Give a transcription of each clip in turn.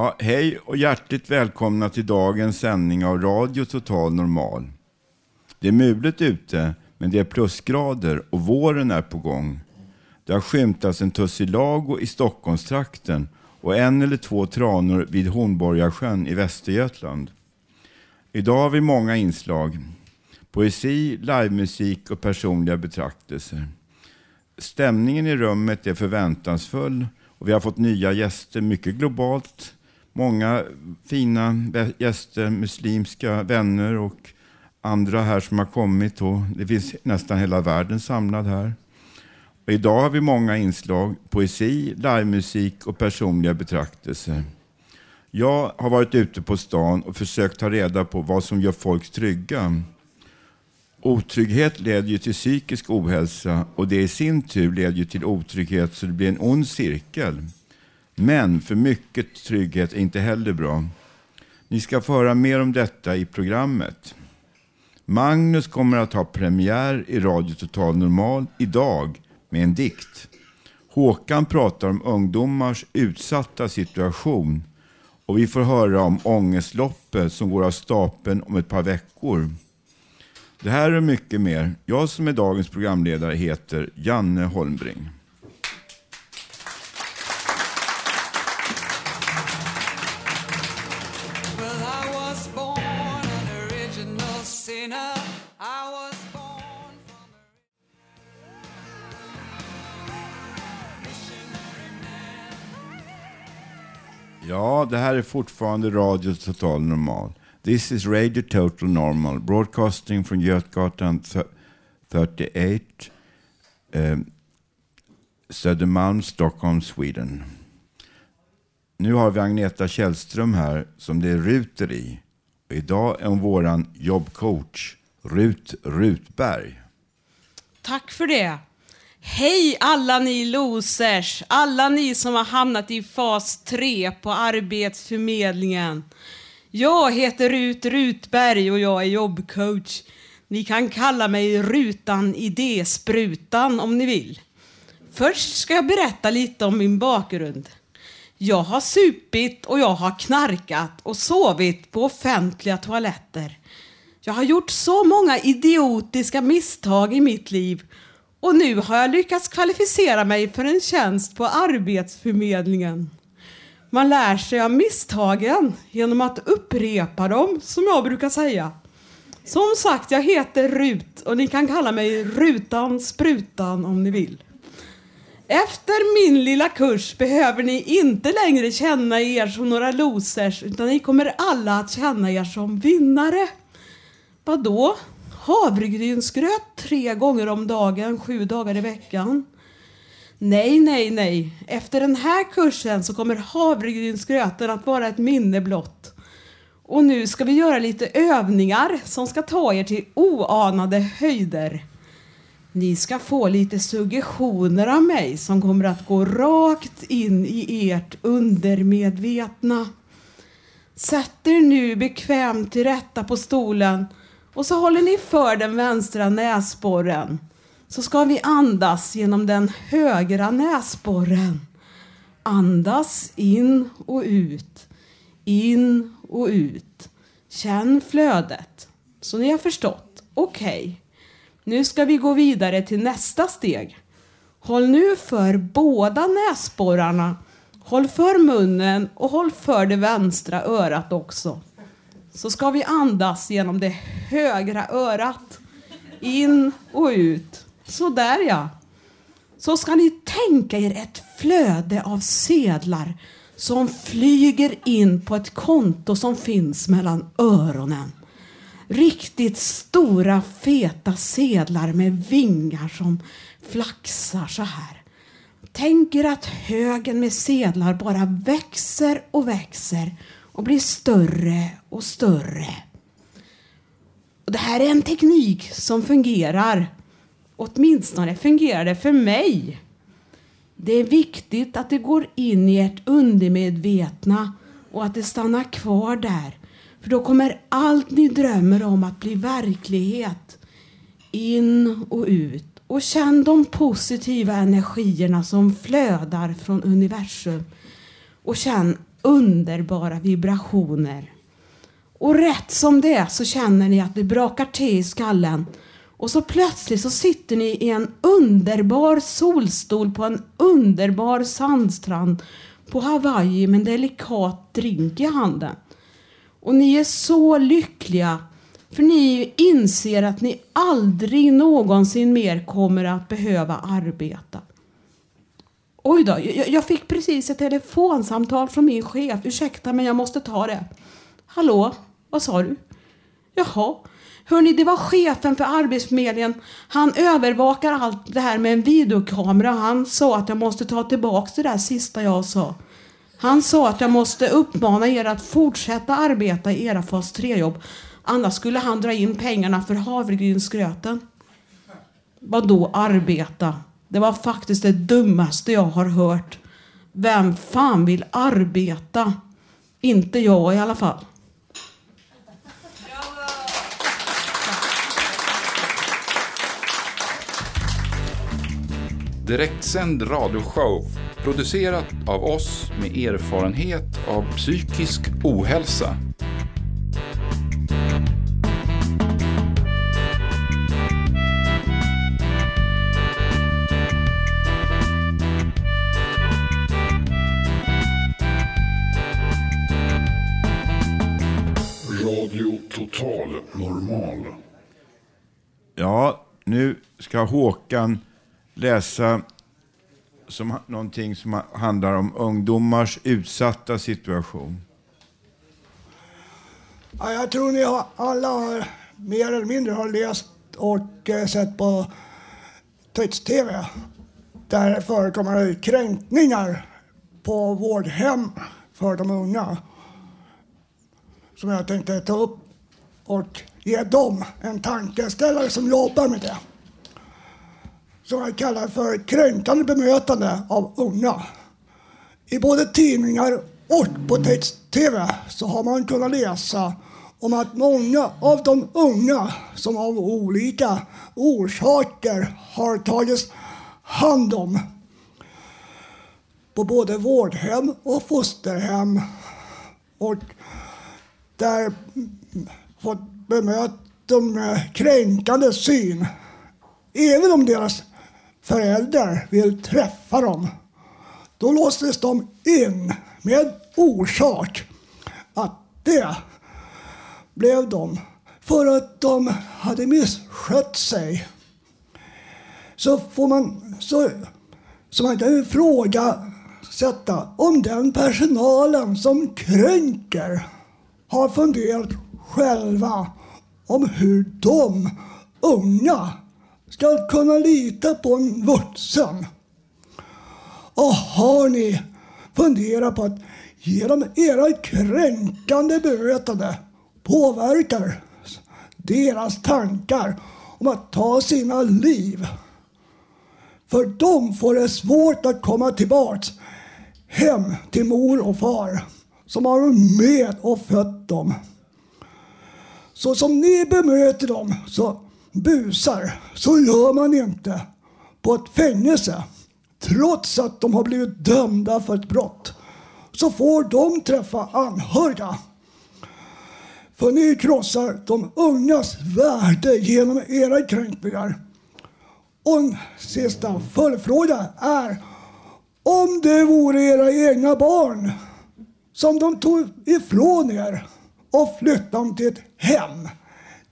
Ja, hej och hjärtligt välkomna till dagens sändning av Radio Total Normal. Det är mulet ute, men det är plusgrader och våren är på gång. Det har skymtats en tussilago i Stockholmstrakten och en eller två tranor vid Hornborgasjön i Västergötland. Idag har vi många inslag. Poesi, livemusik och personliga betraktelser. Stämningen i rummet är förväntansfull och vi har fått nya gäster, mycket globalt. Många fina gäster, muslimska vänner och andra här som har kommit. Och det finns nästan hela världen samlad här. Och idag har vi många inslag, poesi, livemusik och personliga betraktelser. Jag har varit ute på stan och försökt ta reda på vad som gör folk trygga. Otrygghet leder ju till psykisk ohälsa och det i sin tur leder ju till otrygghet så det blir en ond cirkel. Men för mycket trygghet är inte heller bra. Ni ska få höra mer om detta i programmet. Magnus kommer att ha premiär i Radio Total Normal idag med en dikt. Håkan pratar om ungdomars utsatta situation och vi får höra om ångestloppet som går av stapeln om ett par veckor. Det här och mycket mer. Jag som är dagens programledare heter Janne Holmbring. Ja, det här är fortfarande Radio Total Normal. This is Radio Total Normal, broadcasting from Götgatan 38, um, eh, Södermalm, Stockholm, Sweden. Nu har vi Agneta Källström här som det är ruter i. Och idag är hon våran jobbcoach, Rut Rutberg. Tack för det. Hej alla ni losers, alla ni som har hamnat i fas 3 på Arbetsförmedlingen. Jag heter Rut Rutberg och jag är jobbcoach. Ni kan kalla mig Rutan Idésprutan om ni vill. Först ska jag berätta lite om min bakgrund. Jag har supit och jag har knarkat och sovit på offentliga toaletter. Jag har gjort så många idiotiska misstag i mitt liv och nu har jag lyckats kvalificera mig för en tjänst på Arbetsförmedlingen. Man lär sig av misstagen genom att upprepa dem, som jag brukar säga. Som sagt, jag heter Rut och ni kan kalla mig Rutan Sprutan om ni vill. Efter min lilla kurs behöver ni inte längre känna er som några losers utan ni kommer alla att känna er som vinnare. Vadå? Havregrynsgröt tre gånger om dagen, sju dagar i veckan? Nej, nej, nej. Efter den här kursen så kommer havregrynsgröten att vara ett minne blott. Och nu ska vi göra lite övningar som ska ta er till oanade höjder. Ni ska få lite suggestioner av mig som kommer att gå rakt in i ert undermedvetna. Sätt er nu bekvämt till rätta på stolen och så håller ni för den vänstra näsborren. Så ska vi andas genom den högra näsborren. Andas in och ut. In och ut. Känn flödet. Så ni har förstått. Okej. Nu ska vi gå vidare till nästa steg. Håll nu för båda näsborrarna. Håll för munnen och håll för det vänstra örat också. Så ska vi andas genom det högra örat. In och ut. Så där ja. Så ska ni tänka er ett flöde av sedlar som flyger in på ett konto som finns mellan öronen. Riktigt stora feta sedlar med vingar som flaxar så här. Tänk er att högen med sedlar bara växer och växer och blir större och större. Och det här är en teknik som fungerar. Åtminstone fungerar det för mig. Det är viktigt att det går in i ert undermedvetna och att det stannar kvar där. För då kommer allt ni drömmer om att bli verklighet. In och ut. Och känn de positiva energierna som flödar från universum. Och känn underbara vibrationer. Och rätt som det är så känner ni att det brakar till i skallen. Och så plötsligt så sitter ni i en underbar solstol på en underbar sandstrand på Hawaii med en delikat drink i handen. Och ni är så lyckliga för ni inser att ni aldrig någonsin mer kommer att behöva arbeta. Oj då, jag, jag fick precis ett telefonsamtal från min chef. Ursäkta men jag måste ta det. Hallå, vad sa du? Jaha. Hörni, det var chefen för Arbetsförmedlingen. Han övervakar allt det här med en videokamera. Han sa att jag måste ta tillbaka det där sista jag sa. Han sa att jag måste uppmana er att fortsätta arbeta i era fas 3-jobb. Annars skulle han dra in pengarna för havregrynsgröten. Vadå arbeta? Det var faktiskt det dummaste jag har hört. Vem fan vill arbeta? Inte jag i alla fall. Direktsänd radioshow producerat av oss med erfarenhet av psykisk ohälsa. Total Normal. Ja, nu ska Håkan läsa som, någonting som ha- handlar om ungdomars utsatta situation. Ja, jag tror ni har, alla har, mer eller mindre har läst och eh, sett på Twitch-TV. Där det förekommer kränkningar på vårdhem för de unga. Som jag tänkte ta upp och ge dem en tankeställare som jobbar med det. Som jag kallar för kränkande bemötande av unga. I både tidningar och på text-tv så har man kunnat läsa om att många av de unga som av olika orsaker har tagits hand om på både vårdhem och fosterhem och där fått bemöta dem med eh, kränkande syn. Även om deras föräldrar vill träffa dem då låstes de in med orsak att det blev de för att de hade misskött sig. Så får man så, så man kan ju ifrågasätta om den personalen som kränker har funderat själva om hur de unga ska kunna lita på en vuxen. Och har ni funderat på att genom era kränkande bemötande påverkar deras tankar om att ta sina liv? För de får det svårt att komma tillbaks hem till mor och far som har varit med och fött dem. Så som ni bemöter dem så busar så gör man inte på ett fängelse. Trots att de har blivit dömda för ett brott så får de träffa anhöriga. För ni krossar de ungas värde genom era kränkningar. Och en sista följdfråga är om det vore era egna barn som de tog ifrån er och flytta dem till ett hem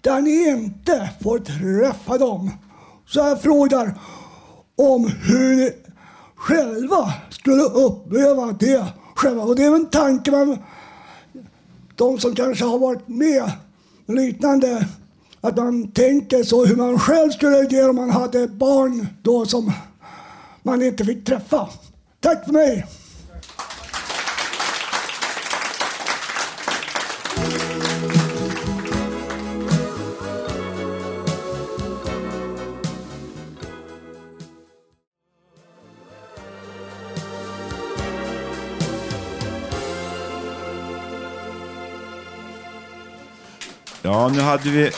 där ni inte får träffa dem. Så jag frågar om hur ni själva skulle uppleva det själva. Och det är en tanke man, de som kanske har varit med liknande, att man tänker så hur man själv skulle agera om man hade barn då som man inte fick träffa. Tack för mig! Ja, nu hade vi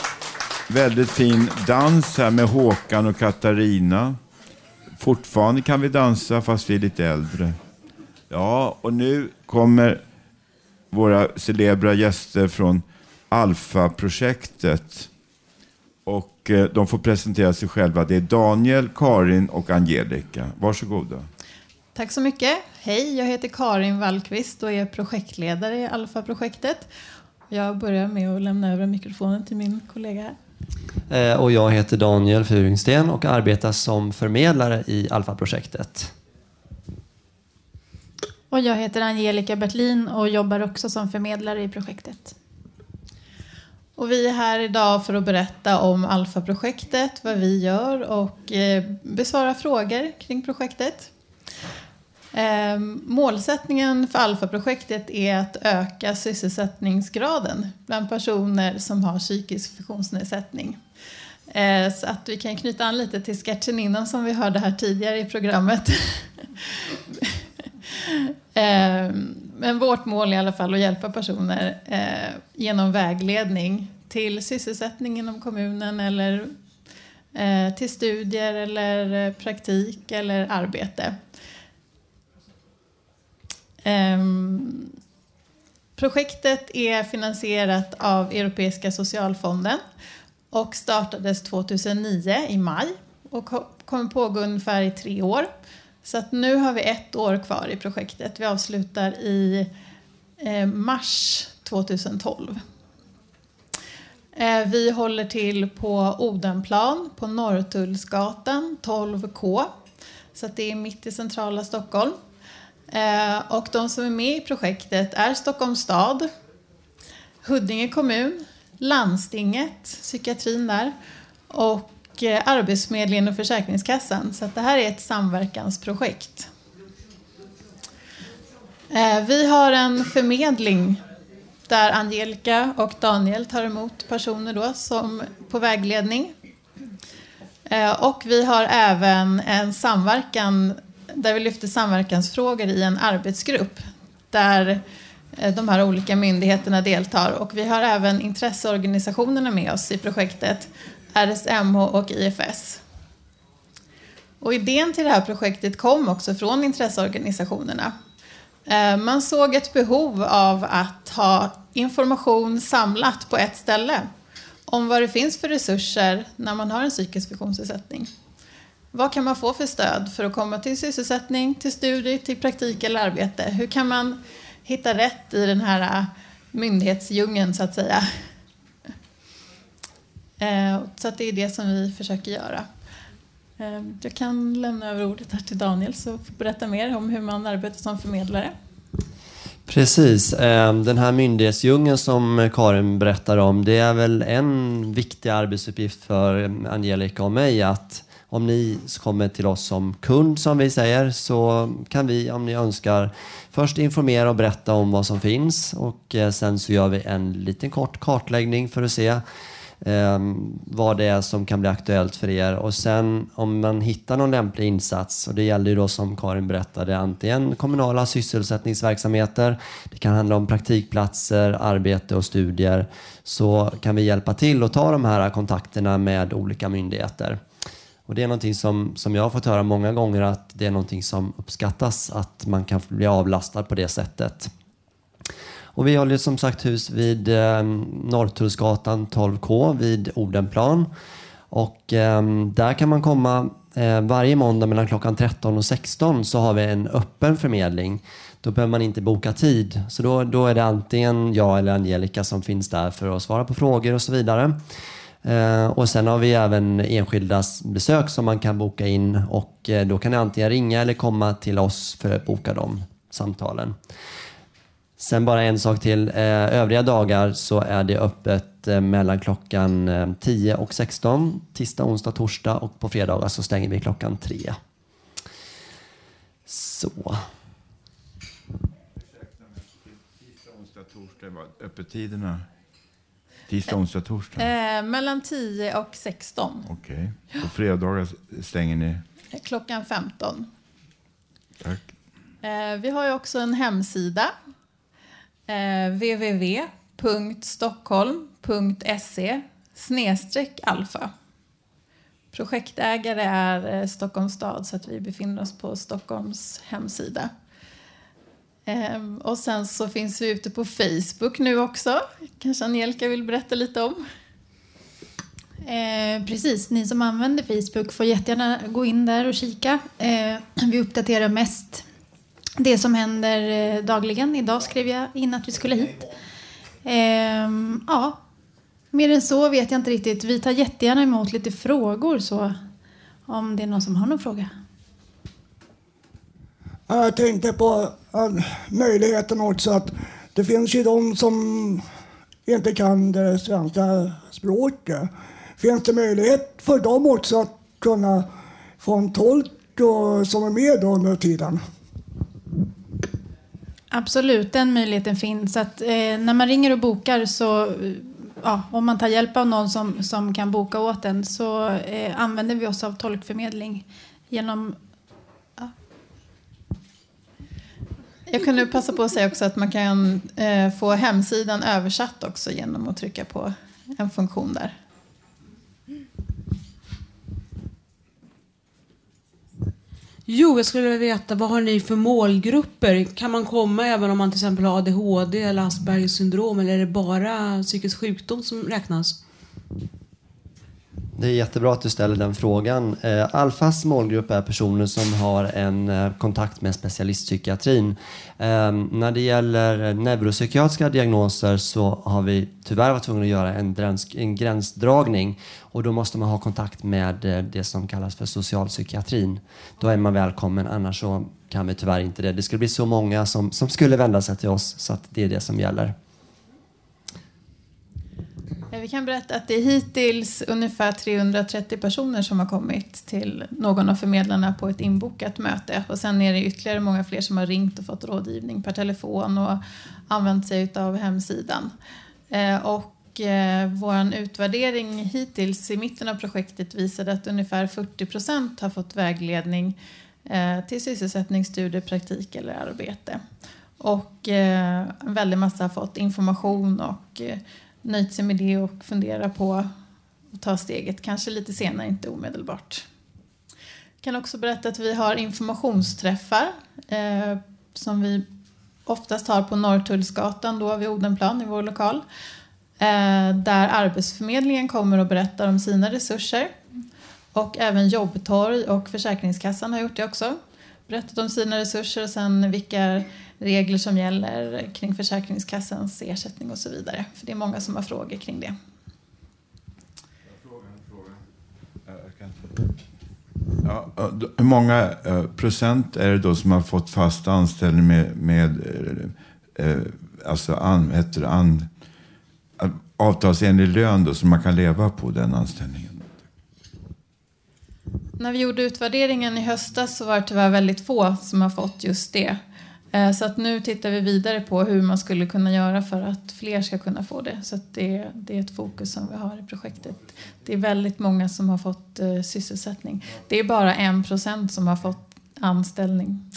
väldigt fin dans här med Håkan och Katarina. Fortfarande kan vi dansa fast vi är lite äldre. Ja, och nu kommer våra celebra gäster från Alfa-projektet. Och eh, de får presentera sig själva. Det är Daniel, Karin och Angelica. Varsågoda. Tack så mycket. Hej, jag heter Karin Wallqvist och är projektledare i Alfa-projektet. Jag börjar med att lämna över mikrofonen till min kollega här. Eh, Och jag heter Daniel Furingsten och arbetar som förmedlare i Alfa-projektet. Och jag heter Angelica Bertlin och jobbar också som förmedlare i projektet. Och vi är här idag för att berätta om Alfa-projektet, vad vi gör och eh, besvara frågor kring projektet. Eh, målsättningen för Alfa-projektet är att öka sysselsättningsgraden bland personer som har psykisk funktionsnedsättning. Eh, så att vi kan knyta an lite till sketchen innan som vi hörde här tidigare i programmet. Eh, Men vårt mål är i alla fall att hjälpa personer eh, genom vägledning till sysselsättning inom kommunen eller eh, till studier eller eh, praktik eller arbete. Ehm, projektet är finansierat av Europeiska socialfonden och startades 2009 i maj och kommer pågå ungefär i tre år. Så att nu har vi ett år kvar i projektet. Vi avslutar i eh, mars 2012. Eh, vi håller till på Odenplan på Norrtullsgatan 12K. Så att det är mitt i centrala Stockholm. Eh, och de som är med i projektet är Stockholms stad, Huddinge kommun, landstinget, psykiatrin där och eh, Arbetsförmedlingen och Försäkringskassan. Så att det här är ett samverkansprojekt. Eh, vi har en förmedling där Angelica och Daniel tar emot personer då som på vägledning. Och vi har även en samverkan där vi lyfter samverkansfrågor i en arbetsgrupp där eh, de här olika myndigheterna deltar. Och vi har även intresseorganisationerna med oss i projektet, RSMH och IFS. Och idén till det här projektet kom också från intresseorganisationerna. Eh, man såg ett behov av att ha information samlat på ett ställe om vad det finns för resurser när man har en psykisk funktionsnedsättning. Vad kan man få för stöd för att komma till sysselsättning, till studier, till praktik eller arbete? Hur kan man hitta rätt i den här äh, myndighetsdjungeln så att säga? Eh, så att det är det som vi försöker göra. Ehm, jag kan lämna över ordet här till Daniel så får berätta mer om hur man arbetar som förmedlare. Precis. Ehm, den här myndighetsdjungeln som Karin berättar om, det är väl en viktig arbetsuppgift för Angelica och mig att om ni kommer till oss som kund som vi säger så kan vi om ni önskar först informera och berätta om vad som finns och eh, sen så gör vi en liten kort kartläggning för att se eh, vad det är som kan bli aktuellt för er. Och sen om man hittar någon lämplig insats, och det gäller ju då som Karin berättade, antingen kommunala sysselsättningsverksamheter, det kan handla om praktikplatser, arbete och studier, så kan vi hjälpa till att ta de här kontakterna med olika myndigheter. Och det är någonting som, som jag har fått höra många gånger att det är någonting som uppskattas, att man kan bli avlastad på det sättet. Och vi håller som sagt hus vid eh, Norrtullsgatan 12K vid Odenplan. Och eh, där kan man komma Eh, varje måndag mellan klockan 13 och 16 så har vi en öppen förmedling. Då behöver man inte boka tid. Så då, då är det antingen jag eller Angelica som finns där för att svara på frågor och så vidare. Eh, och sen har vi även enskilda besök som man kan boka in och eh, då kan ni antingen ringa eller komma till oss för att boka de samtalen. Sen bara en sak till. Eh, övriga dagar så är det öppet mellan klockan 10 och 16. Tisdag, onsdag, torsdag och på fredagar så stänger vi klockan 3. Så. Ursäkta, Tisdag, onsdag, torsdag, öppettiderna? Tisdag, onsdag, torsdag? Eh, mellan 10 och 16. Okej. Och fredagar stänger ni? Klockan 15. Tack. Eh, vi har ju också en hemsida. Eh, www.stockholm.se snedstreck alfa. Projektägare är eh, Stockholms stad så att vi befinner oss på Stockholms hemsida. Ehm, och sen så finns vi ute på Facebook nu också. Kanske Angelica vill berätta lite om. Eh, precis, ni som använder Facebook får jättegärna gå in där och kika. Eh, vi uppdaterar mest det som händer eh, dagligen. Idag skrev jag in att vi skulle hit. Eh, ja, mer än så vet jag inte riktigt. Vi tar jättegärna emot lite frågor så om det är någon som har någon fråga. Jag tänkte på möjligheten också att det finns ju de som inte kan det svenska språket. Finns det möjlighet för dem också att kunna få en tolk som är med under tiden? Absolut, den möjligheten finns. Att, eh, när man ringer och bokar så, ja, om man tar hjälp av någon som, som kan boka åt en så eh, använder vi oss av tolkförmedling genom Jag kan nu passa på att säga också att man kan eh, få hemsidan översatt också genom att trycka på en funktion där. Jo, jag skulle vilja veta vad har ni för målgrupper? Kan man komma även om man till exempel har ADHD eller Aspergers syndrom eller är det bara psykisk sjukdom som räknas? Det är jättebra att du ställer den frågan. Eh, Alfas målgrupp är personer som har en eh, kontakt med specialistpsykiatrin. Ehm, när det gäller neuropsykiatriska diagnoser så har vi tyvärr varit tvungna att göra en, en gränsdragning och då måste man ha kontakt med eh, det som kallas för socialpsykiatrin. Då är man välkommen, annars så kan vi tyvärr inte det. Det skulle bli så många som, som skulle vända sig till oss så att det är det som gäller. Vi kan berätta att det är hittills ungefär 330 personer som har kommit till någon av förmedlarna på ett inbokat möte. Och sen är det ytterligare många fler som har ringt och fått rådgivning per telefon och använt sig av hemsidan. Eh, och eh, vår utvärdering hittills i mitten av projektet visade att ungefär 40 procent har fått vägledning eh, till sysselsättning, studier, praktik eller arbete. Och en väldig massa har fått information och nöjt sig med det och fundera på att ta steget, kanske lite senare, inte omedelbart. Jag kan också berätta att vi har informationsträffar eh, som vi oftast har på Norrtullsgatan då vid Odenplan i vår lokal. Eh, där Arbetsförmedlingen kommer och berättar om sina resurser. Och även Jobbtorg och Försäkringskassan har gjort det också. Berättat om sina resurser och sen vilka regler som gäller kring Försäkringskassans ersättning och så vidare. För det är många som har frågor kring det. Ja, hur många eh, procent är det då som har fått fast anställning med, med eh, eh, alltså an, heter an, avtalsenlig lön då, som man kan leva på den anställningen? När vi gjorde utvärderingen i höstas så var det tyvärr väldigt få som har fått just det. Eh, Så att nu tittar vi vidare på hur man skulle kunna göra för att fler ska kunna få det. Så att det, det är ett fokus som vi har i projektet. Det är väldigt många som har fått eh, sysselsättning. Det är bara en procent som har fått anställning.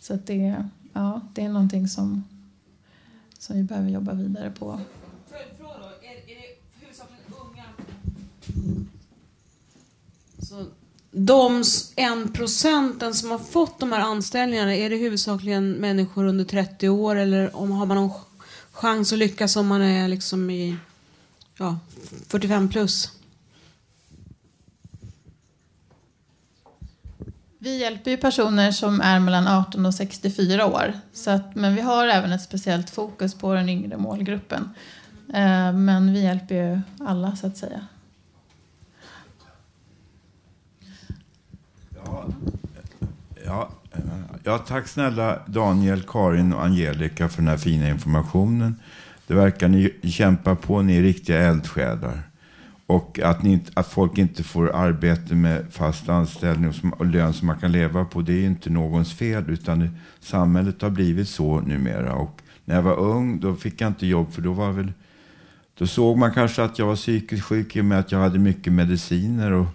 Så att det, ja, det är någonting som, som vi behöver jobba vidare på. Så de en procenten som har fått de här anställningarna, är det huvudsakligen människor under 30 år eller om, har man någon chans att lyckas om man är liksom i ja, 45 plus? Vi hjälper ju personer som är mellan 18 och 64 år. Så att, men vi har även ett speciellt fokus på den yngre målgruppen. Eh, men vi hjälper ju alla så att säga. Ja, ja, tack snälla Daniel, Karin och Angelica för den här fina informationen. Det verkar ni kämpa på, ni är riktiga eldsjälar. Och att, ni, att folk inte får arbete med fast anställning och, som, och lön som man kan leva på, det är ju inte någons fel. Utan det, samhället har blivit så numera. Och när jag var ung, då fick jag inte jobb, för då var väl då såg man kanske att jag var psykiskt sjuk i och med att jag hade mycket mediciner. Och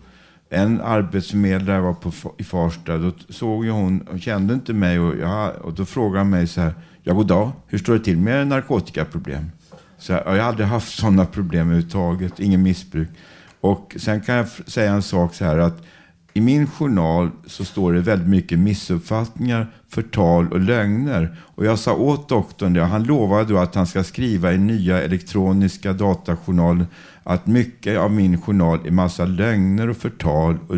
en arbetsförmedlare var på, i Farsta. Då såg ju hon, hon kände inte mig och, jag, och då frågade hon mig så här. Ja, god dag. Hur står det till med narkotikaproblem? Så jag, jag har aldrig haft sådana problem överhuvudtaget. Ingen missbruk. Och sen kan jag säga en sak så här att i min journal så står det väldigt mycket missuppfattningar, förtal och lögner. Och jag sa åt doktorn det, han lovade då att han ska skriva i nya elektroniska datajournaler att mycket av min journal är massa lögner och förtal och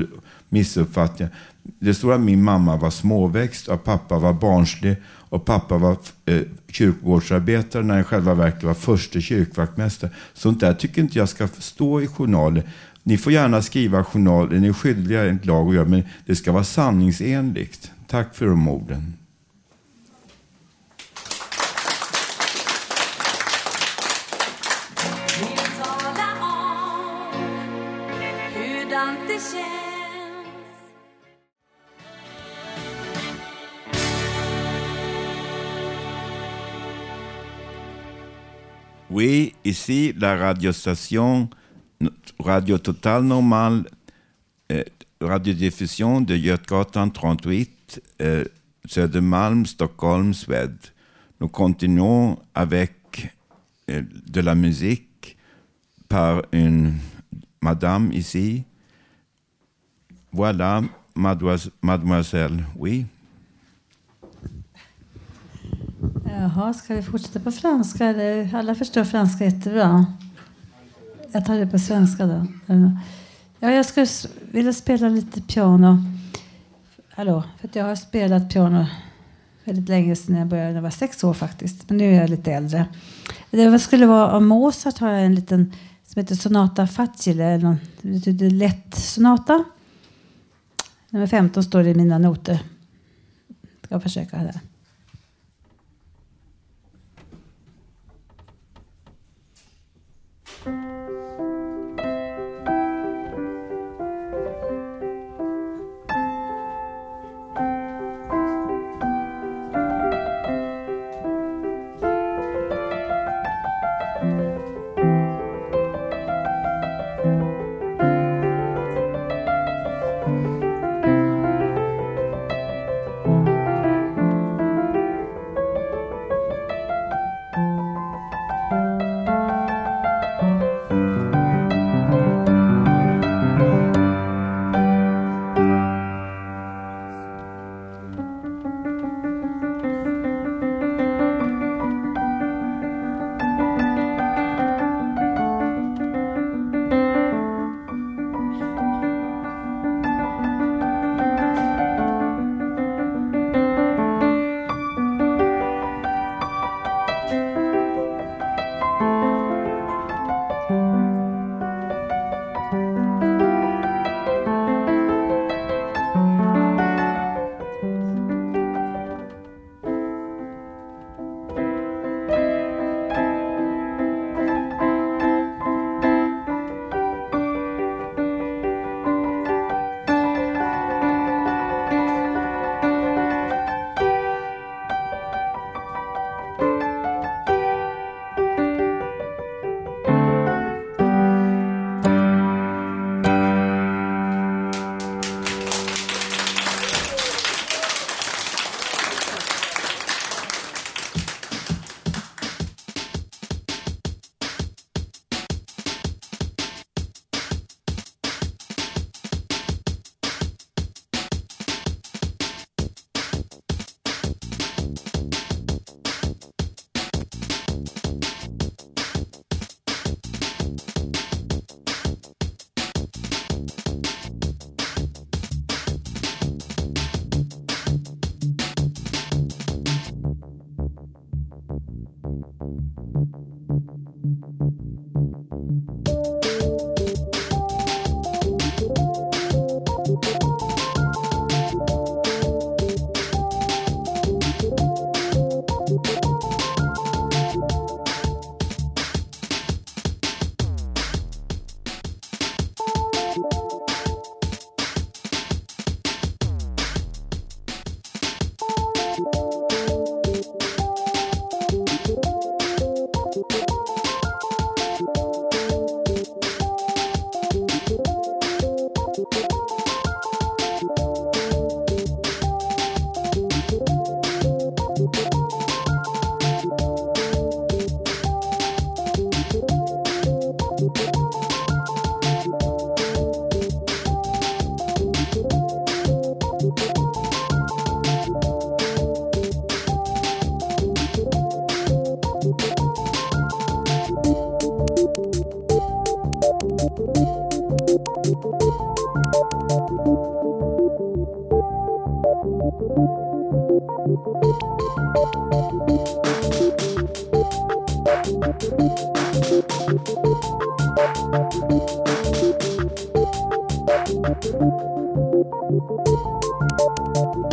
missuppfattningar. Det står att min mamma var småväxt och pappa var barnslig och pappa var eh, kyrkogårdsarbetare när han i själva verket var förste kyrkvaktmästare. Sånt där tycker inte jag ska stå i journaler. Ni får gärna skriva journaler, ni är skyldiga enligt lag att göra, men det ska vara sanningsenligt. Tack för de orden. Oui, ici la radiostation Radio Total Normal, euh, radiodiffusion de Götgatan 38, euh, Södermalm, Stockholm, Suède. Nous continuons avec euh, de la musique par une madame ici. Voilà, mademoiselle oui. Jaha, ska vi fortsätta på franska? Alla förstår franska jättebra. Jag tar det på svenska då. Ja, jag skulle vilja spela lite piano. Hallå, för att jag har spelat piano väldigt länge sedan jag började. Jag var sex år faktiskt, men nu är jag lite äldre. Det skulle vara av Mozart har jag en liten som heter Sonata Facile, eller någon, det betyder lätt sonata. Nummer 15 står det i mina noter. Ska försöka här. Thank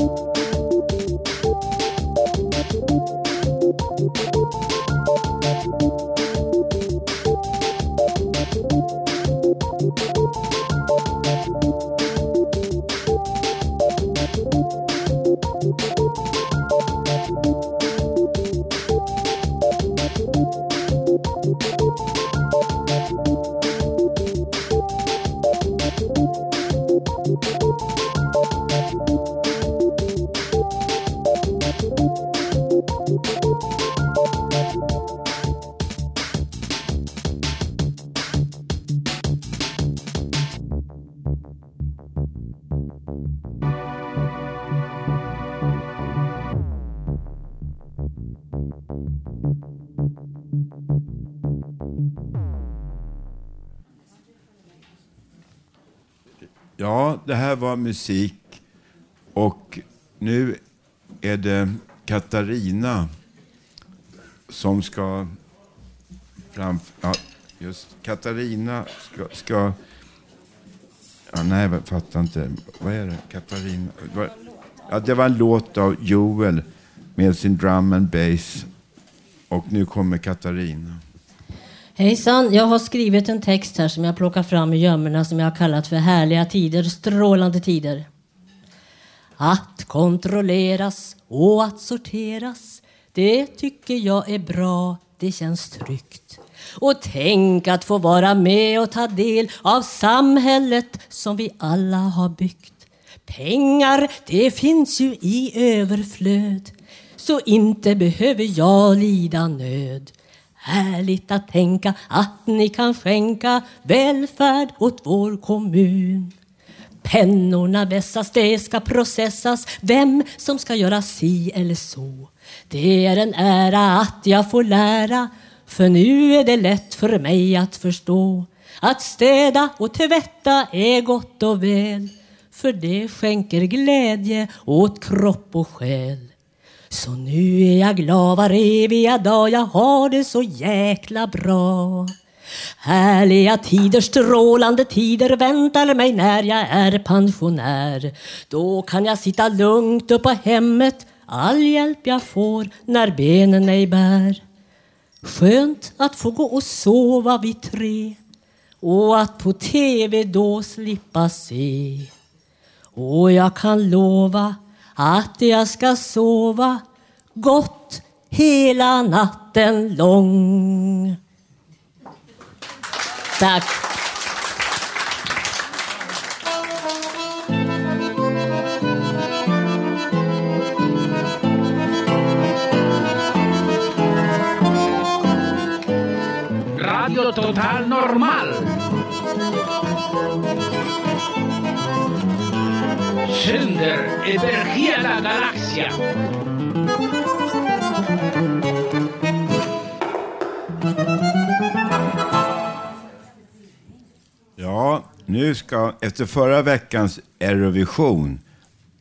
you. Det här var musik och nu är det Katarina som ska framföra. Ja, just Katarina ska... ska ja, nej, jag fattar inte. Vad är det? Katarina... Ja, det var en låt av Joel med sin drum and bass. Och nu kommer Katarina. Hejsan, jag har skrivit en text här som jag plockar fram i gömmorna som jag har kallat för härliga tider, strålande tider. Att kontrolleras och att sorteras, det tycker jag är bra, det känns tryggt. Och tänk att få vara med och ta del av samhället som vi alla har byggt. Pengar, det finns ju i överflöd, så inte behöver jag lida nöd. Härligt att tänka att ni kan skänka välfärd åt vår kommun. Pennorna vässas, det ska processas vem som ska göra si eller så. Det är en ära att jag får lära för nu är det lätt för mig att förstå att städa och tvätta är gott och väl för det skänker glädje åt kropp och själ. Så nu är jag glad var eviga dag, jag har det så jäkla bra. Härliga tider, strålande tider väntar mig när jag är pensionär. Då kan jag sitta lugnt upp på hemmet, all hjälp jag får när benen ej bär. Skönt att få gå och sova vid tre och att på tv då slippa se. Och jag kan lova att jag ska sova gott hela natten lång. Tack. Radio Total Normal. Sänder över hela galaxen. Ja, nu ska, efter förra veckans Eurovision,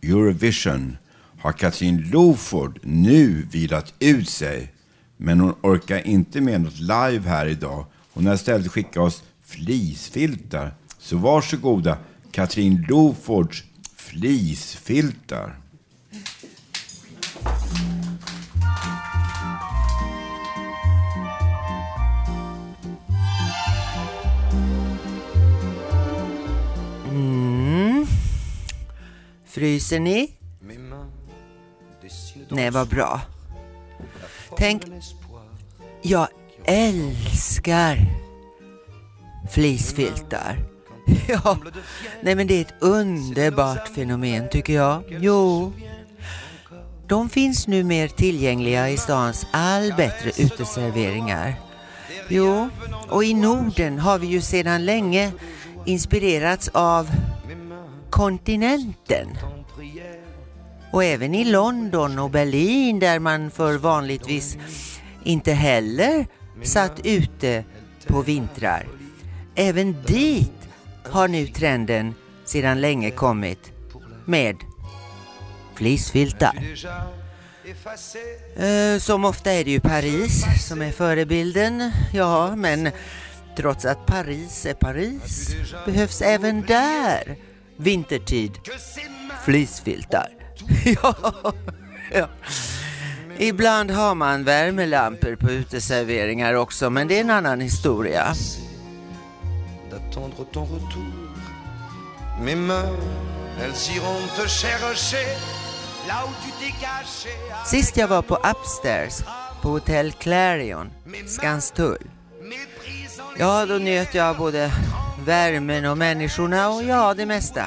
Eurovision, har Katrin Loford nu vilat ut sig. Men hon orkar inte med något live här idag. Hon har istället skickat oss fleecefiltar. Så varsågoda, Katrin Lofords fleecefiltar. Mm. Fryser ni? Nej, vad bra. Tänk, jag älskar fleecefiltar. Ja, nej men det är ett underbart fenomen tycker jag. Jo. De finns nu mer tillgängliga i stans all bättre uteserveringar. Jo, och i Norden har vi ju sedan länge inspirerats av kontinenten. Och även i London och Berlin där man för vanligtvis inte heller satt ute på vintrar. Även dit har nu trenden sedan länge kommit med fleecefiltar. Eh, Som ofta är det ju Paris som är förebilden. Ja, men trots att Paris är Paris behövs även där vintertid fleecefiltar. ja, ja. Ibland har man värmelampor på uteserveringar också, men det är en annan historia d'attendre ton retour. Mes mains, elles iront te chercher là où tu t'es caché. Sist jag var på Upstairs på Hotel Clarion, Skanstull. Ja, då njöt jag både värmen och människorna och ja, det mesta.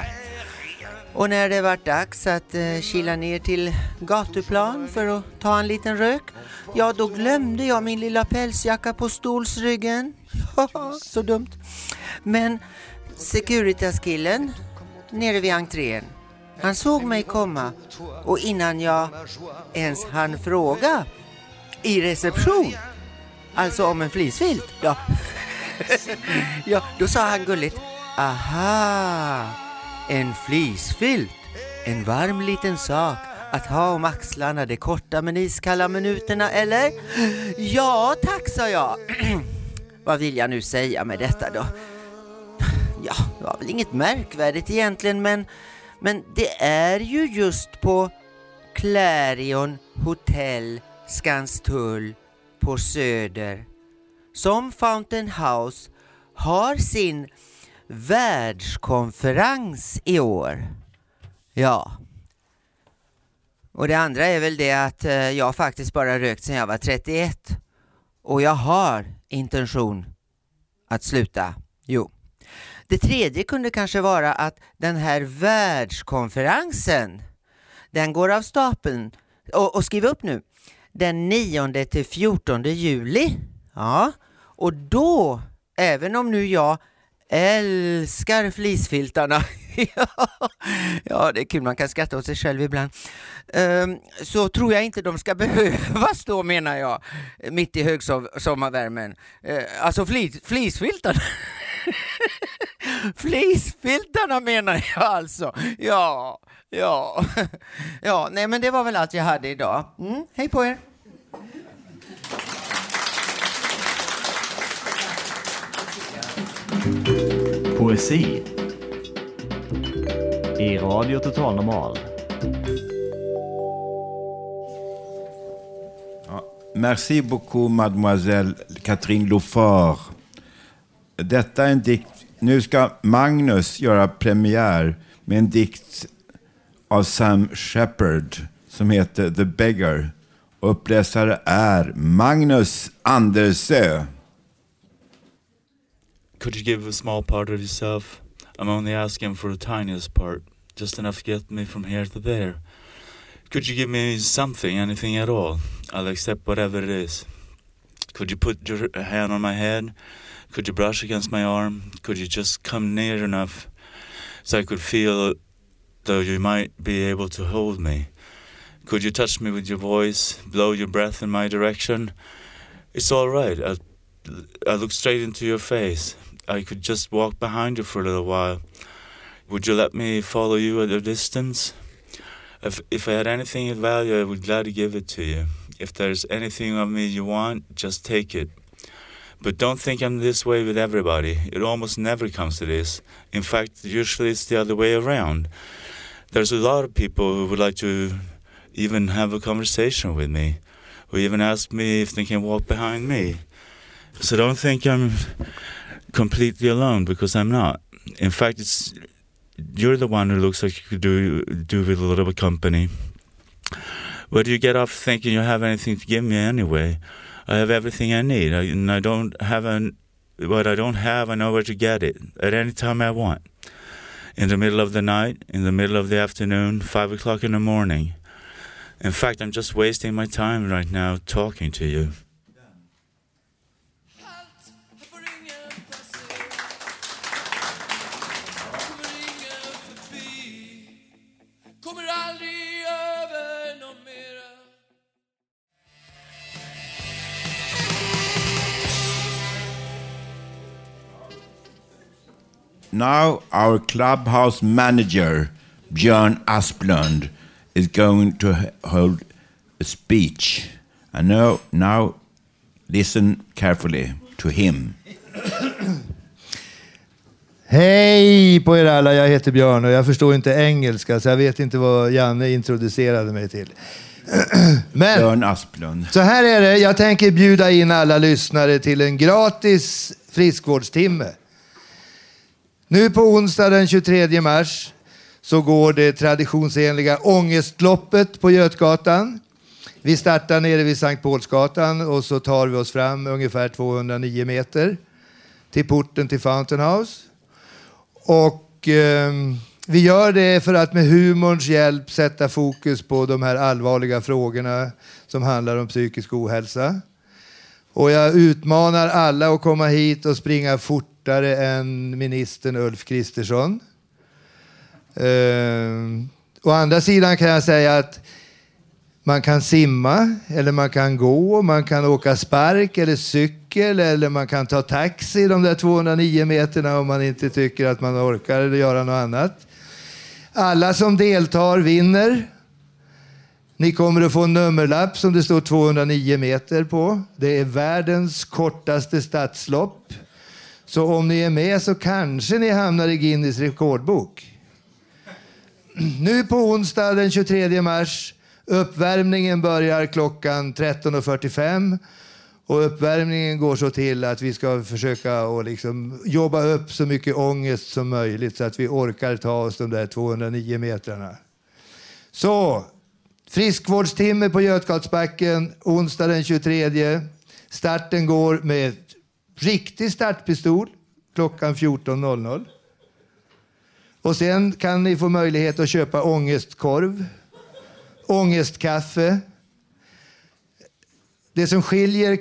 Och när det var dags att eh, kila ner till gatuplan för att ta en liten rök, ja då glömde jag min lilla pälsjacka på stolsryggen. Så dumt. Men Securitas-killen nere vid entrén, han såg mig komma och innan jag ens hann fråga i reception, alltså om en flisfilt. ja. ja, då sa han gulligt, aha, en fleecefilt, en varm liten sak att ha om axlarna de korta men iskalla minuterna, eller? Ja, tack, sa jag. Vad vill jag nu säga med detta då? Ja, det var väl inget märkvärdigt egentligen, men, men det är ju just på Clarion Hotel Skanstull på Söder som Fountain House har sin världskonferens i år. Ja. Och det andra är väl det att eh, jag faktiskt bara rökt sedan jag var 31. Och jag har intention att sluta. Jo. Det tredje kunde kanske vara att den här världskonferensen, den går av stapeln, och, och skriv upp nu, den 9 till 14 juli. Ja, och då, även om nu jag älskar flisfiltarna. ja det är kul, man kan skratta åt sig själv ibland, ehm, så tror jag inte de ska behövas då menar jag, mitt i högsommarvärmen. Uh, eh, alltså flisfiltarna. Flisfiltarna menar jag alltså. Ja, ja. Ja, nej men det var väl allt jag hade idag. Mm, hej på er. Poesi i Radio Total Normal. Merci beaucoup, mademoiselle Catherine Lofort. Detta är en dikt. Nu ska Magnus göra premiär med en dikt av Sam Shepard som heter The Beggar. Uppläsare är Magnus Andersö. Could you give a small part of yourself? I'm only asking for the tiniest part, just enough to get me from here to there. Could you give me something, anything at all? I'll accept whatever it is. Could you put your hand on my head? Could you brush against my arm? Could you just come near enough so I could feel though you might be able to hold me? Could you touch me with your voice, blow your breath in my direction? It's all right. I, I look straight into your face. I could just walk behind you for a little while. Would you let me follow you at a distance? If, if I had anything of value, I would gladly give it to you. If there's anything of me you want, just take it. But don't think I'm this way with everybody. It almost never comes to this. In fact, usually it's the other way around. There's a lot of people who would like to even have a conversation with me, who even ask me if they can walk behind me. So don't think I'm completely alone because I'm not. In fact, it's you're the one who looks like you could do do with a little bit of company. But you get off thinking you have anything to give me anyway? I have everything I need, I, and I don't have an, what I don't have. I know where to get it at any time I want. In the middle of the night, in the middle of the afternoon, five o'clock in the morning. In fact, I'm just wasting my time right now talking to you. Now our clubhouse manager Björn Asplund is going to hold a speech. And now, now listen carefully to him. Hej på er alla, jag heter Björn och jag förstår inte engelska så jag vet inte vad Janne introducerade mig till. Men Björn Asplund. så här är det, jag tänker bjuda in alla lyssnare till en gratis friskvårdstimme. Nu på onsdag den 23 mars så går det traditionsenliga Ångestloppet på Götgatan. Vi startar nere vid Sankt Paulsgatan och så tar vi oss fram ungefär 209 meter till porten till Fountain House. Och eh, vi gör det för att med humorns hjälp sätta fokus på de här allvarliga frågorna som handlar om psykisk ohälsa. Och jag utmanar alla att komma hit och springa fort fortare än ministern Ulf Kristersson. Eh, å andra sidan kan jag säga att man kan simma, eller man kan gå, man kan åka spark eller cykel eller man kan ta taxi de där 209 meterna om man inte tycker att man orkar eller göra något annat. Alla som deltar vinner. Ni kommer att få en nummerlapp som det står 209 meter på. Det är världens kortaste stadslopp. Så om ni är med så kanske ni hamnar i Guinness rekordbok. Nu på onsdag den 23 mars. Uppvärmningen börjar klockan 13.45. Och uppvärmningen går så till att vi ska försöka och liksom jobba upp så mycket ångest som möjligt så att vi orkar ta oss de där 209 metrarna. Så, friskvårdstimme på Götgatsbacken onsdag den 23. Starten går med riktig startpistol klockan 14.00. Och sen kan ni få möjlighet att köpa ångestkorv, ångestkaffe. Det som skiljer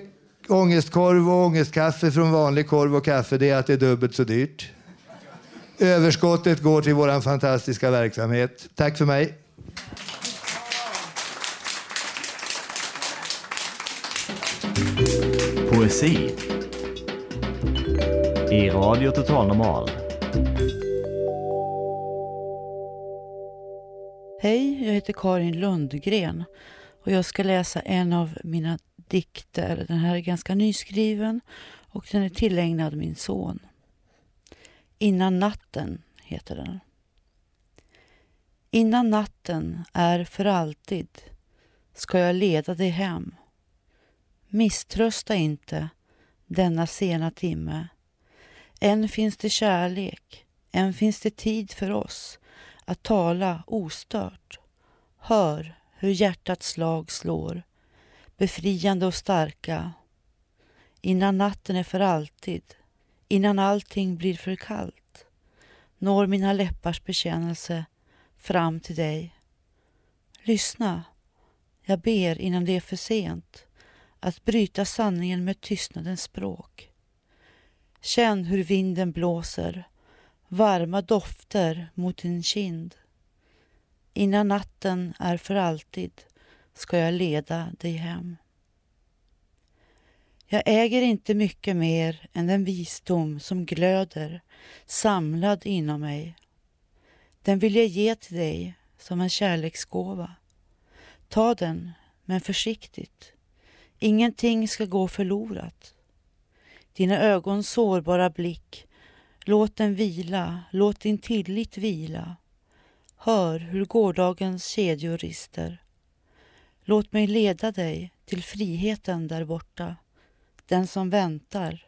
ångestkorv och ångestkaffe från vanlig korv och kaffe det är att det är dubbelt så dyrt. Överskottet går till vår fantastiska verksamhet. Tack för mig. Poesi. I Radio Total Normal. Hej, jag heter Karin Lundgren och jag ska läsa en av mina dikter. Den här är ganska nyskriven och den är tillägnad min son. Innan natten heter den. Innan natten är för alltid ska jag leda dig hem. Misströsta inte denna sena timme. Än finns det kärlek, än finns det tid för oss att tala ostört. Hör hur hjärtats slag slår, befriande och starka. Innan natten är för alltid, innan allting blir för kallt, når mina läppars bekännelse fram till dig. Lyssna, jag ber innan det är för sent att bryta sanningen med tystnadens språk. Känn hur vinden blåser, varma dofter mot din kind. Innan natten är för alltid ska jag leda dig hem. Jag äger inte mycket mer än den visdom som glöder samlad inom mig. Den vill jag ge till dig som en kärleksgåva. Ta den, men försiktigt. Ingenting ska gå förlorat. Dina ögons sårbara blick, låt den vila, låt din tillit vila. Hör hur gårdagens kedjor rister. Låt mig leda dig till friheten där borta, den som väntar.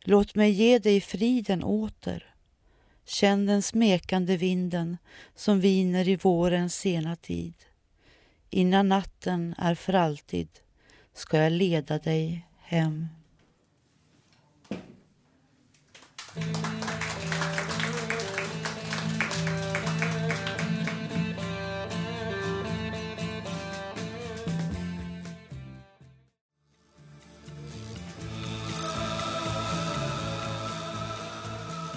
Låt mig ge dig friden åter. Känn den smekande vinden som viner i vårens sena tid. Innan natten är för alltid ska jag leda dig hem.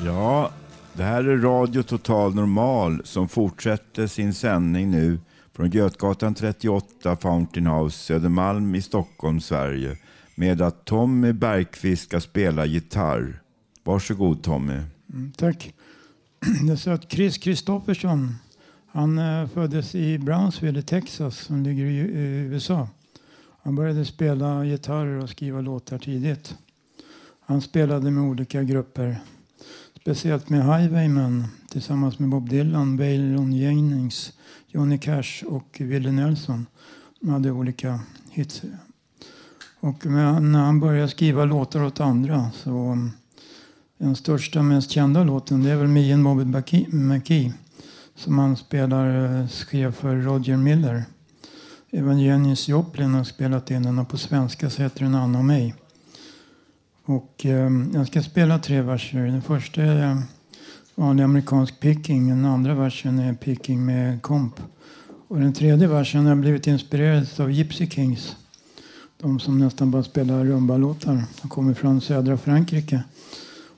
Ja, det här är Radio Total Normal som fortsätter sin sändning nu från Götgatan 38, Fountain House, Södermalm i Stockholm, Sverige med att Tommy Bergqvist ska spela gitarr. Varsågod Tommy. Mm, tack. Det är så att Chris Kristoffersson Han eh, föddes i Brownsville i Texas som ligger i USA. Han började spela gitarr och skriva låtar tidigt. Han spelade med olika grupper. Speciellt med Highwaymen tillsammans med Bob Dylan, Waylon Jennings, Johnny Cash och Willie Nelson. De hade olika hits. Och när han började skriva låtar åt andra så um, den största, mest kända låten det är väl Me and Bobby McKee som han spelar, eh, skrev för Roger Miller. Även Janis Joplin har spelat in den och på svenska så heter den Anna och mig. Och eh, jag ska spela tre verser. Den första är ehm, vanlig amerikansk picking. Den andra versen är picking med komp. Och den tredje versen har blivit inspirerad av Gypsy Kings. De som nästan bara spelar rumbalåtar. De kommer från södra Frankrike.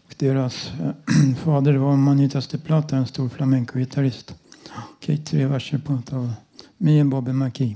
Och deras äh, fader var Manitas de Plata, en stor flamenco-gitarrist. Okej, tre verser på av mig och Bobby McKee.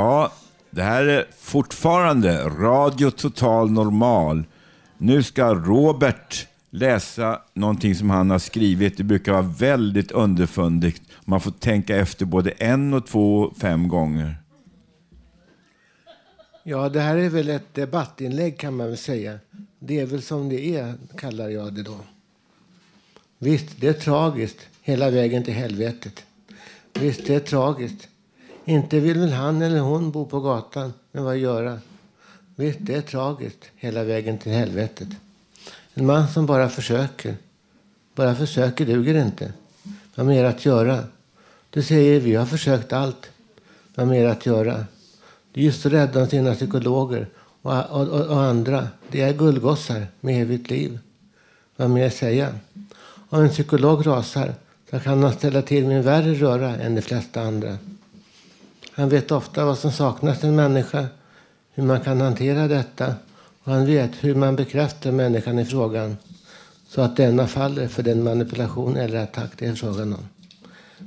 Ja, det här är fortfarande Radio Total Normal. Nu ska Robert läsa någonting som han har skrivit. Det brukar vara väldigt underfundigt. Man får tänka efter både en och två och fem gånger. Ja, det här är väl ett debattinlägg kan man väl säga. Det är väl som det är, kallar jag det då. Visst, det är tragiskt hela vägen till helvetet. Visst, det är tragiskt. Inte vill väl han eller hon bo på gatan, men vad göra? Visst, det är tragiskt hela vägen till helvetet. En man som bara försöker. Bara försöker duger inte. Vad mer att göra? Du säger vi har försökt allt. Vad mer att göra? Du är just så rädd om sina psykologer och, och, och, och andra. Det är gullgossar med evigt liv. Vad mer säga? Om en psykolog rasar så kan han ställa till med en värre röra än de flesta andra. Han vet ofta vad som saknas i en människa, hur man kan hantera detta och han vet hur man bekräftar människan i frågan så att denna faller för den manipulation eller attack det är frågan om.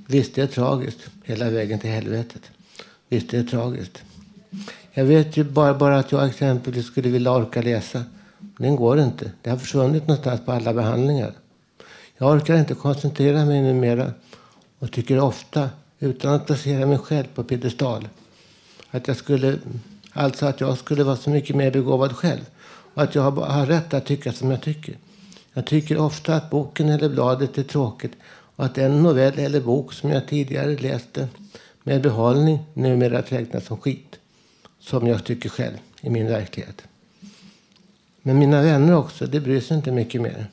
Visst, det är tragiskt hela vägen till helvetet. Visst, det är tragiskt. Jag vet ju bara, bara att jag exempelvis skulle vilja orka läsa. Den går inte. Det har försvunnit någonstans på alla behandlingar. Jag orkar inte koncentrera mig numera och tycker ofta, utan att placera mig själv på piedestal, att jag skulle, alltså att jag skulle vara så mycket mer begåvad själv och att jag har, har rätt att tycka som jag tycker. Jag tycker ofta att boken eller bladet är tråkigt och att en novell eller bok som jag tidigare läste med behållning numera räknas som skit. Som jag tycker själv i min verklighet. Men mina vänner också, det bryr sig inte mycket mer.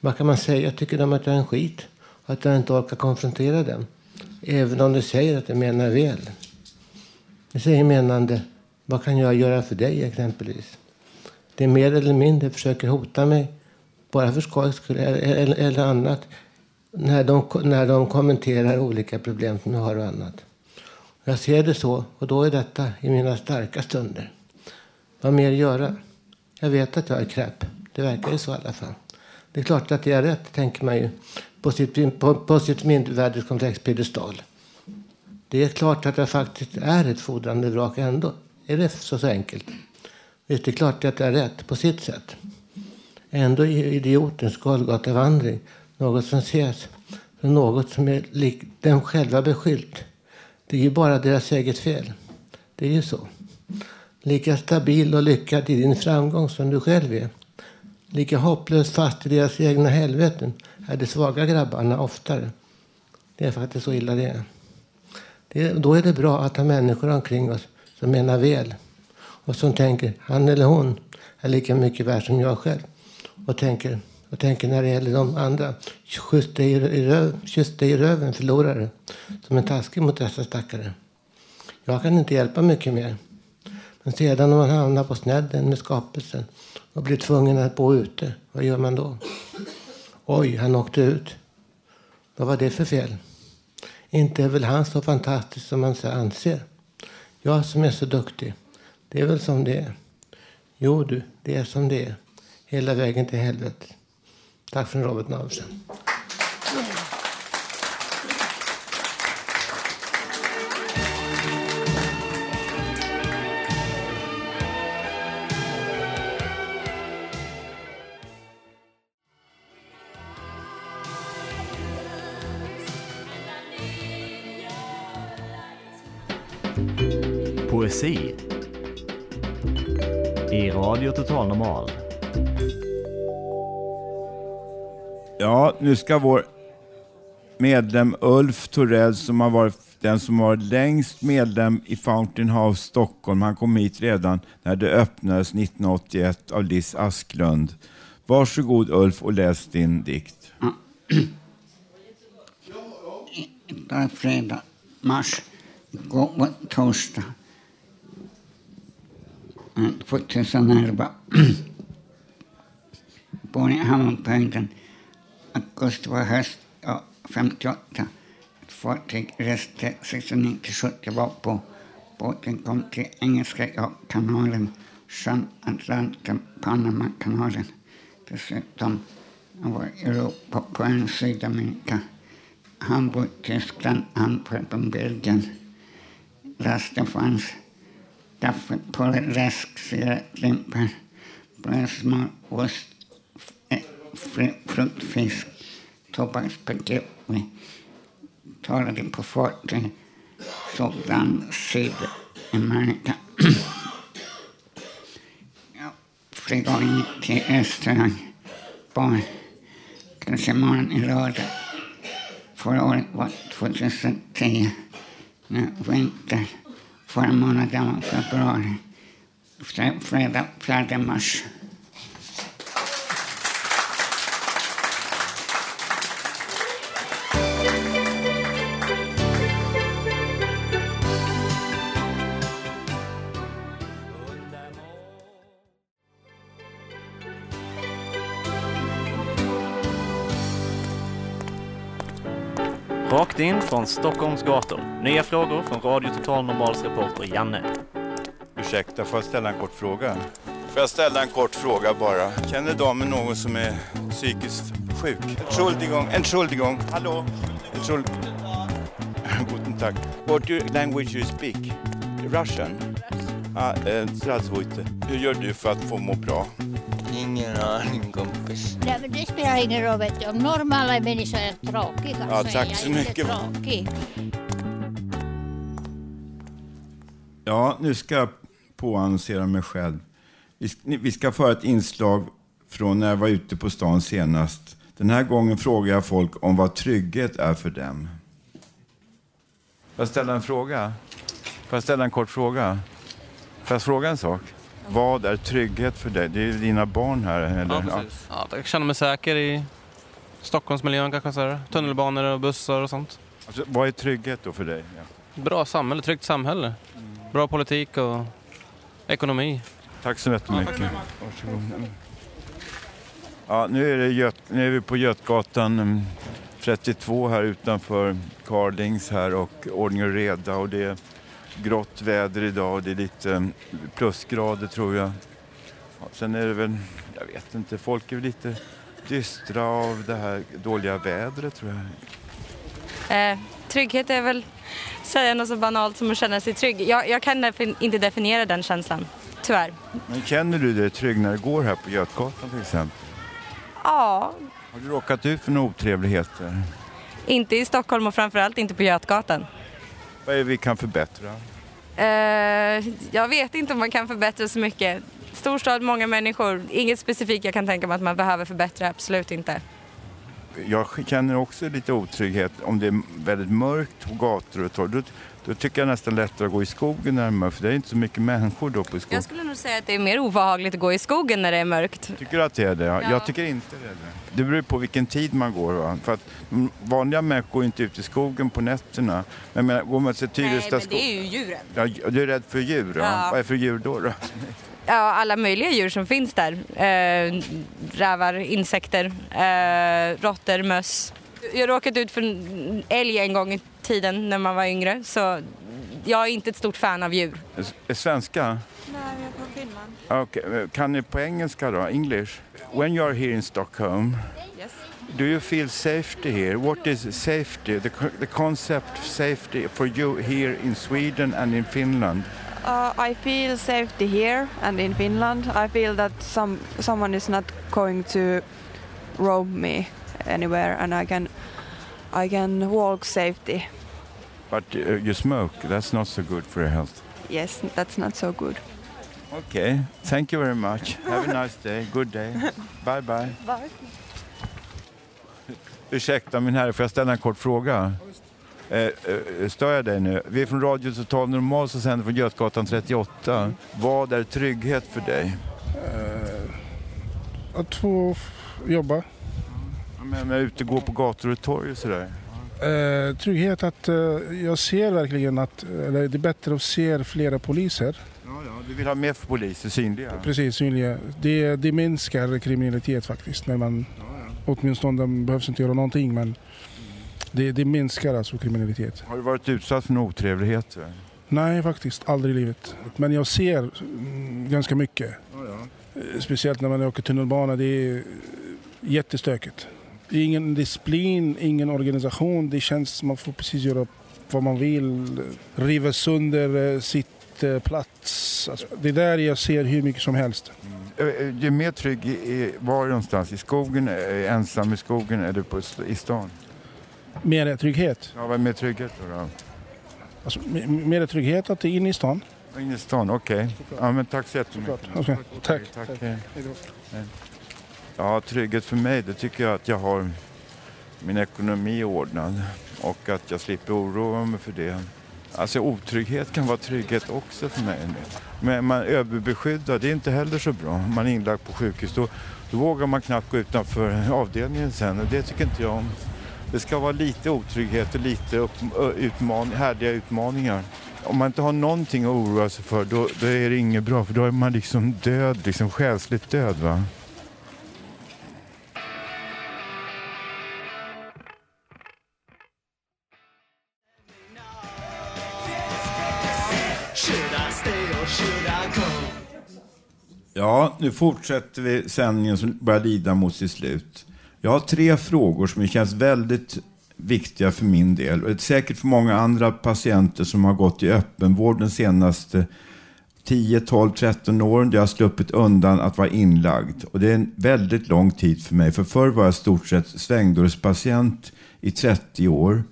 Vad kan man säga? Tycker de att jag är en skit? Och att jag inte orkar konfrontera dem? Även om de säger att de menar väl. De säger menande, vad kan jag göra för dig exempelvis? Det mer eller mindre försöker hota mig, bara för skojs skull eller, eller, annat, när de, när de kommenterar olika problem som jag har och annat. Jag ser det så, och då är detta i mina starka stunder. Vad mer göra? Jag vet att jag är kräpp. Det verkar ju så i alla fall. Det är klart att det är rätt, tänker man ju, på sitt, på, på sitt mindervärdeskomplex piedestal. Det är klart att jag faktiskt är ett fordrande vrak ändå. Är det så, så enkelt? Visst, det är klart att jag är rätt på sitt sätt. Ändå är idiotens Golgatavandring något som ses som något som är lik dem själva beskyllt. Det är ju bara deras eget fel. Det är ju så. Lika stabil och lyckad i din framgång som du själv är. Lika hopplöst fast i deras egna helveten är de svaga grabbarna oftare. Det är faktiskt så illa det är. det då är det bra att ha människor omkring oss som menar väl. Och som tänker, han eller hon är lika mycket värd som jag själv. Och tänker, och tänker när det gäller de andra, kyss dig i, röv, kyss dig i röven förlorare. Som är taskig mot dessa stackare. Jag kan inte hjälpa mycket mer. Men sedan om man hamnar på snedden med skapelsen och blir tvungen att bo ute, vad gör man då? Oj, han åkte ut. Vad var det för fel? Inte är väl han så fantastisk som man anser. Jag som är så duktig. Det är väl som det är. Jo du, det är som det är. Hela vägen till helvetet. Tack från Robert Navelsen. Total Normal. Ja, nu ska vår medlem Ulf Torell som har varit den som varit längst medlem i Fountain House Stockholm. Han kom hit redan när det öppnades 1981 av Liz Asklund. Varsågod Ulf och läs din dikt. Är fredag, mars. Igår var torsdag. 2011. Bor i Hammarbyhöjden. Augusti var höst ja, 58. Ett fartyg reste 69 till 70 var på. Båten kom till Engelska kanalen, sjön Atlanten, Panamakanalen. Dessutom var Europa på en Sydamerika. Hamburg, Tyskland, Antwerpen, Belgien. Lasten fanns kaffepulver, läsk, cigarettlimpor, brödsmör, ost, fruktfisk, tobakspaket. Vi talade på fartyg, såg land, Sydamerika. ja, flyga in till restaurang på kanske morgon i lördag. Förra året var 2010. Nu vinter. Förra månaden februari. Fre- Fredag 4 mars. Rakt in från Stockholms gator. Nya frågor från Radio Total Normals reporter Janne. Ursäkta, får jag ställa en kort fråga? Får jag ställa en kort fråga bara? Känner damen någon som är psykiskt sjuk? Entschuldigung, Entschuldigung, hallå? Entschuld... Guten Tag. What your language you speak? Russian? Ah, eh, Hur gör du för att få må bra? Ingen aning kompis. Nej, men det spelar ingen roll. Vet du. Om normala människor är tråkiga Ja, så tack är jag så inte mycket. tråkig. Ja, nu ska jag påannonsera mig själv. Vi ska, vi ska föra ett inslag från när jag var ute på stan senast. Den här gången frågar jag folk om vad trygghet är för dem. Får jag ställa en fråga? Får jag ställa en kort fråga? Får jag fråga en sak? Vad är trygghet för dig? Det är ju dina barn här. Eller? Ja, precis. Ja, jag känner mig säker i Stockholmsmiljön kanske. Så här. Tunnelbanor och bussar och sånt. Alltså, vad är trygghet då för dig? Ja. Bra samhälle, tryggt samhälle. Bra politik och ekonomi. Tack så jättemycket. Varsågod. Ja, nu är, det Göt, nu är vi på Götgatan mm, 32 här utanför Carlings här och ordning och reda och det är grått väder idag och det är lite mm, plusgrader tror jag. Ja, sen är det väl, jag vet inte, folk är väl lite dystra av det här dåliga vädret tror jag. Eh, trygghet är väl säga något så banalt som att känna sig trygg. Jag, jag kan därför inte definiera den känslan, tyvärr. Men känner du dig trygg när du går här på Götgatan till exempel? Ja, Har du råkat ut för några otrevligheter? inte i Stockholm och framförallt inte på Götgatan. Vad är det vi kan förbättra? Eh, jag vet inte om man kan förbättra så mycket. Storstad, många människor. Inget specifikt jag kan tänka mig att man behöver förbättra, absolut inte. Jag känner också lite otrygghet om det är väldigt mörkt på gator och torg. Då, tycker jag nästan lättare att gå i skogen när det är mörkt, för det är inte så mycket människor då på skogen. Jag skulle nog säga att det är mer obehagligt att gå i skogen när det är mörkt. Tycker du att det är det? Ja. Jag tycker inte det. är det. Det beror på vilken tid man går. Va? För att vanliga människor går inte ut i skogen på nätterna. Men menar, går man till Tyresta skog... är ju djuren. Ja, du är rädd för djur? Ja. Ja. Vad är det för djur då? då? Ja, alla möjliga djur som finns där. Eh, rävar, insekter, eh, råttor, möss. Jag råkat ut för en älg en gång i tiden när man var yngre. Så jag är inte ett stort fan av djur. Är svenska? Nej, jag är från Finland. Okay. Kan ni på engelska då? English? When you are here in Stockholm, Yes. do you feel safety here? What is safety? The, the concept of safety for you here in Sweden and in Finland? Uh, I feel safety here and in Finland. I feel that some someone is not going to rob me anywhere, and I can I can walk safety. But uh, you smoke. That's not so good for your health. Yes, that's not so good. Okay. Thank you very much. Have a nice day. Good day. Bye bye. Ursäkta min herre, får jag ställa en kort fråga? Eh, eh, stör jag dig nu? Vi är från Radio Total Normal som sänder från Götgatan 38. Vad är trygghet för dig? Att få jobba. Men, men ute och gå på gator och torg och sådär. Eh, trygghet att eh, jag ser verkligen att eller det är bättre att se flera poliser. Ja, ja, du vill ha mer poliser synliga? Precis, synliga. Det, det minskar kriminalitet faktiskt. När man, Åtminstone de behövs inte göra någonting men det, det minskar alltså kriminalitet. Har du varit utsatt för några otrevligheter? Nej, faktiskt aldrig i livet. Men jag ser mm, ganska mycket. Eh, Speciellt när man åker tunnelbana. Det är jättestökigt. Det är ingen disciplin, ingen organisation. Det känns som man får precis göra vad man vill. Riva sönder eh, sitt eh, plats. Alltså, det är där jag ser hur mycket som helst. Eh, eh, Du är mer trygg i, var någonstans? I skogen, eh, ensam i skogen eller på, i stan? Mer trygghet. Ja, vad är mer trygghet då? då? Alltså, mer trygghet att det är inne i stan. Inne i stan, okej. Ja, men tack så jättemycket. Okej, tack. tack. Tack. hej. Ja, trygghet för mig, det tycker jag att jag har min ekonomi ordnad och att jag slipper oroa mig för det. Alltså otrygghet kan vara trygghet också för mig. Men man överbeskyddad, det är inte heller så bra. Man är inlagd på sjukhus, då, då vågar man knappt gå utanför avdelningen sen och det tycker inte jag om. Det ska vara lite otrygghet och lite upp, utman, härliga utmaningar. Om man inte har någonting att oroa sig för då, då är det inget bra för då är man liksom död, liksom själsligt död va. Ja, nu fortsätter vi sändningen som börjar lida mot sitt slut. Jag har tre frågor som känns väldigt viktiga för min del och säkert för många andra patienter som har gått i öppenvård de senaste 10, 12, 13 åren där jag har sluppit undan att vara inlagd. Och det är en väldigt lång tid för mig. För förr var jag i stort sett svängdörrspatient i 30 år.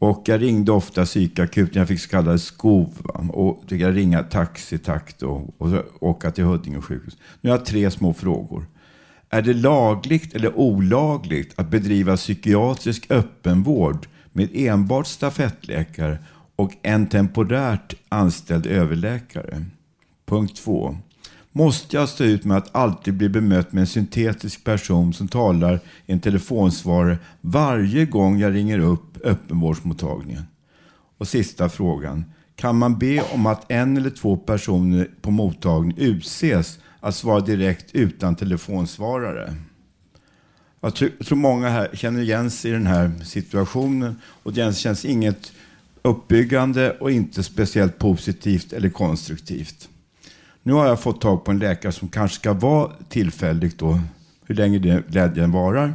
Och jag ringde ofta psykakuten, jag fick så kallade skov. va. Och fick jag ringa taxitakt och, och åka till Huddinge sjukhus. Nu har jag tre små frågor. Är det lagligt eller olagligt att bedriva psykiatrisk öppenvård med enbart stafettläkare och en temporärt anställd överläkare? Punkt två. Måste jag stå ut med att alltid bli bemött med en syntetisk person som talar i en telefonsvarare varje gång jag ringer upp öppenvårdsmottagningen? Och sista frågan. Kan man be om att en eller två personer på mottagningen utses att svara direkt utan telefonsvarare? Jag tror, många här känner igen sig i den här situationen och det känns inget uppbyggande och inte speciellt positivt eller konstruktivt. Nu har jag fått tag på en läkare som kanske ska vara tillfälligt då, hur länge det glädjen varar.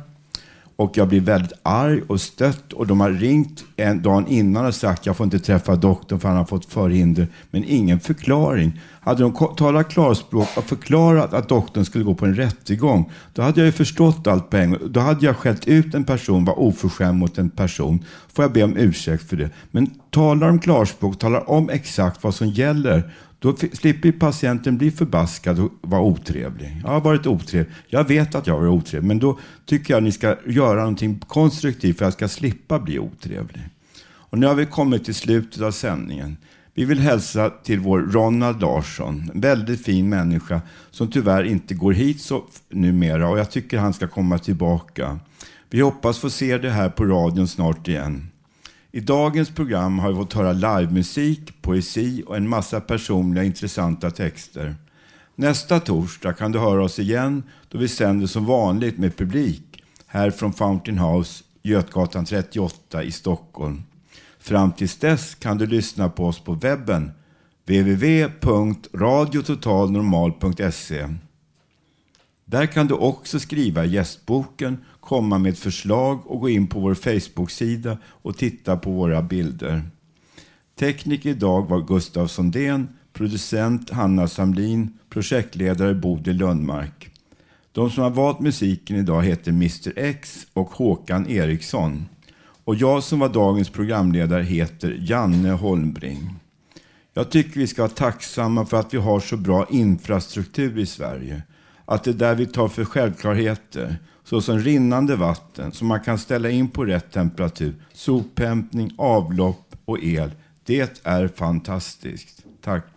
Och jag blir väldigt arg och stött och de har ringt en dag innan och sagt jag får inte träffa doktorn för han har fått förhinder. Men ingen förklaring. Hade de talat klarspråk och förklarat att doktorn skulle gå på en rättegång, då hade jag ju förstått allt på en gång. Då hade jag skällt ut en person, var oförskämd mot en person. Får jag be om ursäkt för det. Men talar de klarspråk, talar om exakt vad som gäller, då slipper patienten bli förbaskad och vara otrevlig. Jag har varit otrevlig. Jag vet att jag har varit otrevlig. Men då tycker jag att ni ska göra någonting konstruktivt för att jag ska slippa bli otrevlig. Och nu har vi kommit till slutet av sändningen. Vi vill hälsa till vår Ronald Larsson, en väldigt fin människa som tyvärr inte går hit så numera och jag tycker han ska komma tillbaka. Vi hoppas få se det här på radion snart igen. I dagens program har vi fått höra livemusik, poesi och en massa personliga intressanta texter. Nästa torsdag kan du höra oss igen då vi sänder som vanligt med publik här från Fountain House, Götgatan 38 i Stockholm. Fram tills dess kan du lyssna på oss på webben www.radiototalnormal.se Där kan du också skriva i gästboken, komma med förslag och gå in på vår Facebook-sida och titta på våra bilder. Tekniker idag var Gustav Sondén, producent Hanna Samlin, projektledare Bodil Lundmark. De som har valt musiken idag heter Mr X och Håkan Eriksson. Och jag som var dagens programledare heter Janne Holmbring. Jag tycker vi ska vara tacksamma för att vi har så bra infrastruktur i Sverige. Att det där vi tar för självklarheter, såsom rinnande vatten som man kan ställa in på rätt temperatur, sophämtning, avlopp och el, det är fantastiskt. Tack.